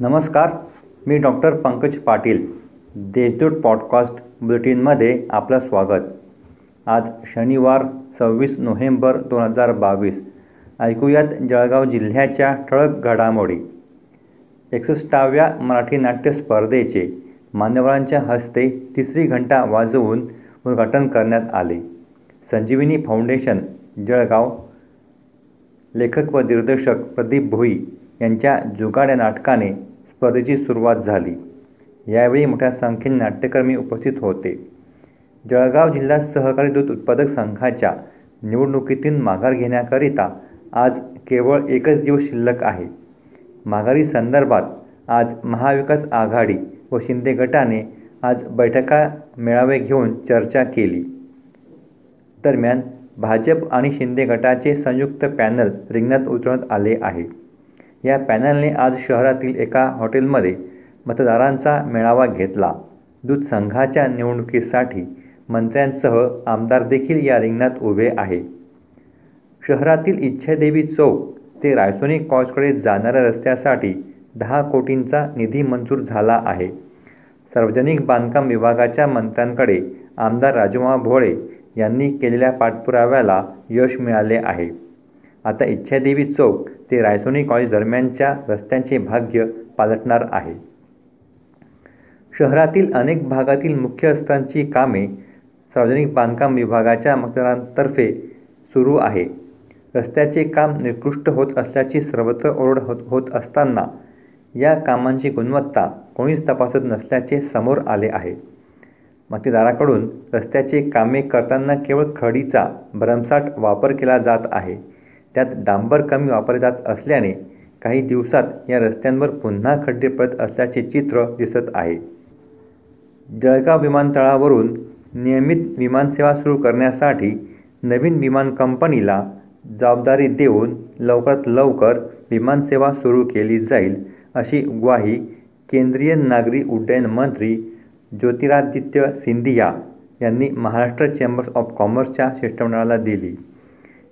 नमस्कार मी doctor Pankaj Patil Deshdoot podcast बुलेटिनमध्ये आपलं स्वागत. आज शनिवार सव्वीस नोव्हेंबर दोन हजार बावीस. ऐकूयात जळगाव जिल्ह्याच्या ठळक घडामोडी. एकसष्टाव्या मराठी नाट्य स्पर्धेचे मान्यवरांच्या हस्ते तिसरी घंटा वाजवून उद्घाटन करण्यात आले. संजीवनी फाउंडेशन जळगाव. लेखक व दिग्दर्शक प्रदीप भोई यांच्या जुगाड या नाटकाने स्पर्धेची सुरुवात झाली. यावेळी मोठ्या संख्येने नाट्यकर्मी उपस्थित होते. जळगाव जिल्हा सहकारी दूध उत्पादक संघाच्या निवडणुकीतून माघार घेण्याकरिता आज केवळ एकच दिवस शिल्लक आहे. माघारी संदर्भात आज महाविकास आघाडी व शिंदे गटाने आज बैठका मेळावे घेऊन चर्चा केली. दरम्यान भाजप आणि शिंदे गटाचे संयुक्त पॅनल रिंगणात उतरवण्यात आले आहे. या पॅनलने आज शहरातील एका हॉटेलमध्ये मतदारांचा मेळावा घेतला. दूध संघाच्या निवडणुकीसाठी मंत्र्यांसह आमदार देखील या रिंगणात उभे आहे. शहरातील इच्छादेवी चौक ते रायसोनी कॉलेजकडे जाणाऱ्या रस्त्यासाठी दहा कोटींचा निधी मंजूर झाला आहे. सार्वजनिक बांधकाम विभागाच्या मंत्र्यांकडे आमदार राजमा भोळे यांनी केलेल्या पाठपुराव्याला यश मिळाले आहे. आता इच्छादेवी चौक ते रायसोनी कॉलेज दरम्यानच्या रस्त्यांचे भाग्य पालटणार आहे. शहरातील अनेक भागातील मुख्य रस्त्यांची कामे सार्वजनिक बांधकाम विभागाच्या मतदारांतर्फे सुरू आहे. रस्त्याचे काम निकृष्ट होत असल्याची सर्वत्र ओरड होत होत असताना या कामांची गुणवत्ता कोणीच तपासत नसल्याचे समोर आले आहे. मतदाराकडून रस्त्याचे कामे करताना केवळ खडीचा भरमसाठ वापर केला जात आहे. त्यात डांबर कमी वापरले जात असल्याने काही दिवसात या रस्त्यांवर पुन्हा खड्डे पडत असल्याचे चित्र दिसत आहे. जळगाव विमानतळावरून नियमित विमानसेवा सुरू करण्यासाठी नवीन विमान कंपनीला जबाबदारी देऊन लवकरात लवकर विमानसेवा सुरू केली जाईल अशी ग्वाही केंद्रीय नागरी उड्डयन मंत्री ज्योतिरादित्य सिंधिया यांनी महाराष्ट्र चेंबर्स ऑफ कॉमर्सच्या शिष्टमंडळाला दिली.